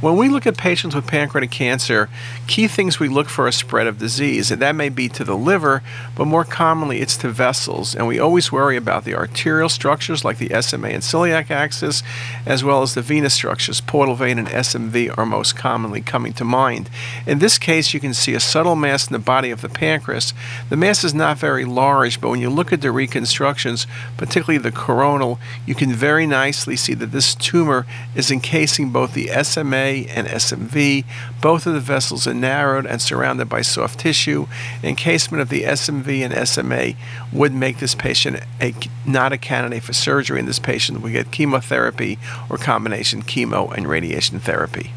When we look at patients with pancreatic cancer, key things we look for are spread of disease, and that may be to the liver, but more commonly it's to vessels. And we always worry about the arterial structures like the SMA and celiac axis, as well as the venous structures. Portal vein and SMV are most commonly coming to mind. In this case, you can see a subtle mass in the body of the pancreas. The mass is not very large, but when you look at the reconstructions, particularly the coronal, you can very nicely see that this tumor is encasing both the SMA and SMV. Both of the vessels are narrowed and surrounded by soft tissue. Encasement of the SMV and SMA would make this patient a, not a candidate for surgery, and this patient would get chemotherapy or combination chemo and radiation therapy.